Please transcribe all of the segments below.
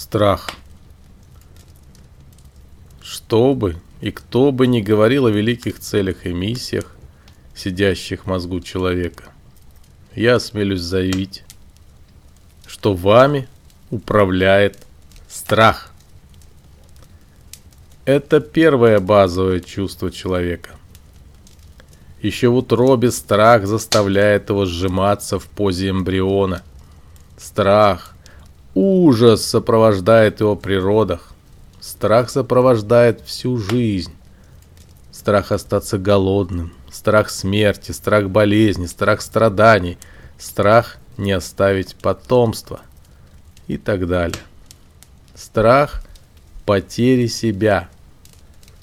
Страх. Что бы и кто бы ни говорил о великих целях и миссиях, сидящих в мозгу человека, я осмелюсь заявить, что вами управляет страх. Это первое базовое чувство человека. Еще в утробе страх заставляет его сжиматься в позе эмбриона. Страх, ужас сопровождает его при родах. Страх сопровождает всю жизнь. Страх остаться голодным, страх смерти, страх болезни, страх страданий, страх не оставить потомство и так далее. Страх потери себя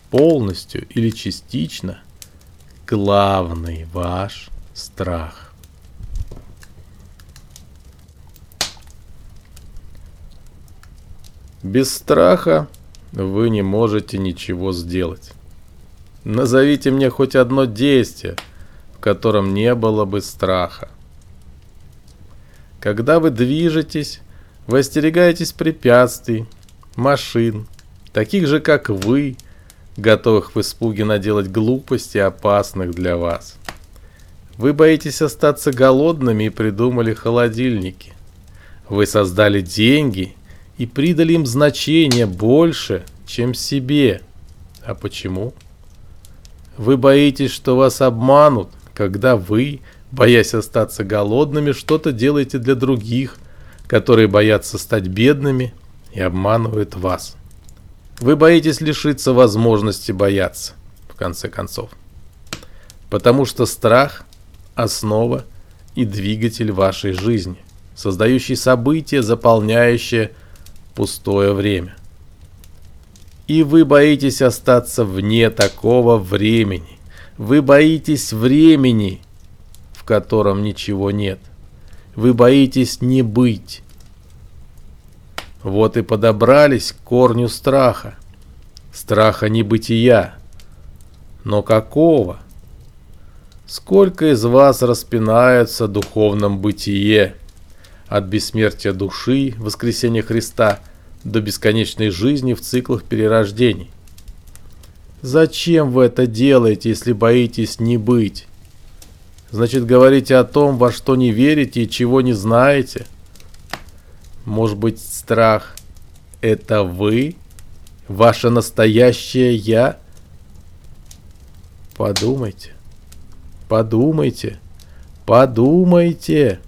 полностью или частично главный ваш страх. Без страха вы не можете ничего сделать. Назовите мне хоть одно действие, в котором не было бы страха. Когда вы движетесь, вы остерегаетесь препятствий, машин, таких же, как вы, готовых в испуге наделать глупости, опасных для вас. Вы боитесь остаться голодными и придумали холодильники. Вы создали деньги и придали им значение больше, чем себе. А почему? Вы боитесь, что вас обманут, когда вы, боясь остаться голодными, что-то делаете для других – которые боятся стать бедными и обманывают вас. Вы боитесь лишиться возможности бояться, в конце концов. Потому что страх – основа и двигатель вашей жизни, создающий события, заполняющие пустое время. И вы боитесь остаться вне такого времени. Вы боитесь времени, в котором ничего нет – вы боитесь не быть. Вот и подобрались к корню страха. Страха небытия. Но какого? Сколько из вас распинаются духовном бытие? От бессмертия души, воскресения Христа, до бесконечной жизни в циклах перерождений. Зачем вы это делаете, если боитесь не быть? Значит, говорите о том, во что не верите и чего не знаете. Может быть, страх – это вы? Ваше настоящее «я»? Подумайте, подумайте, подумайте.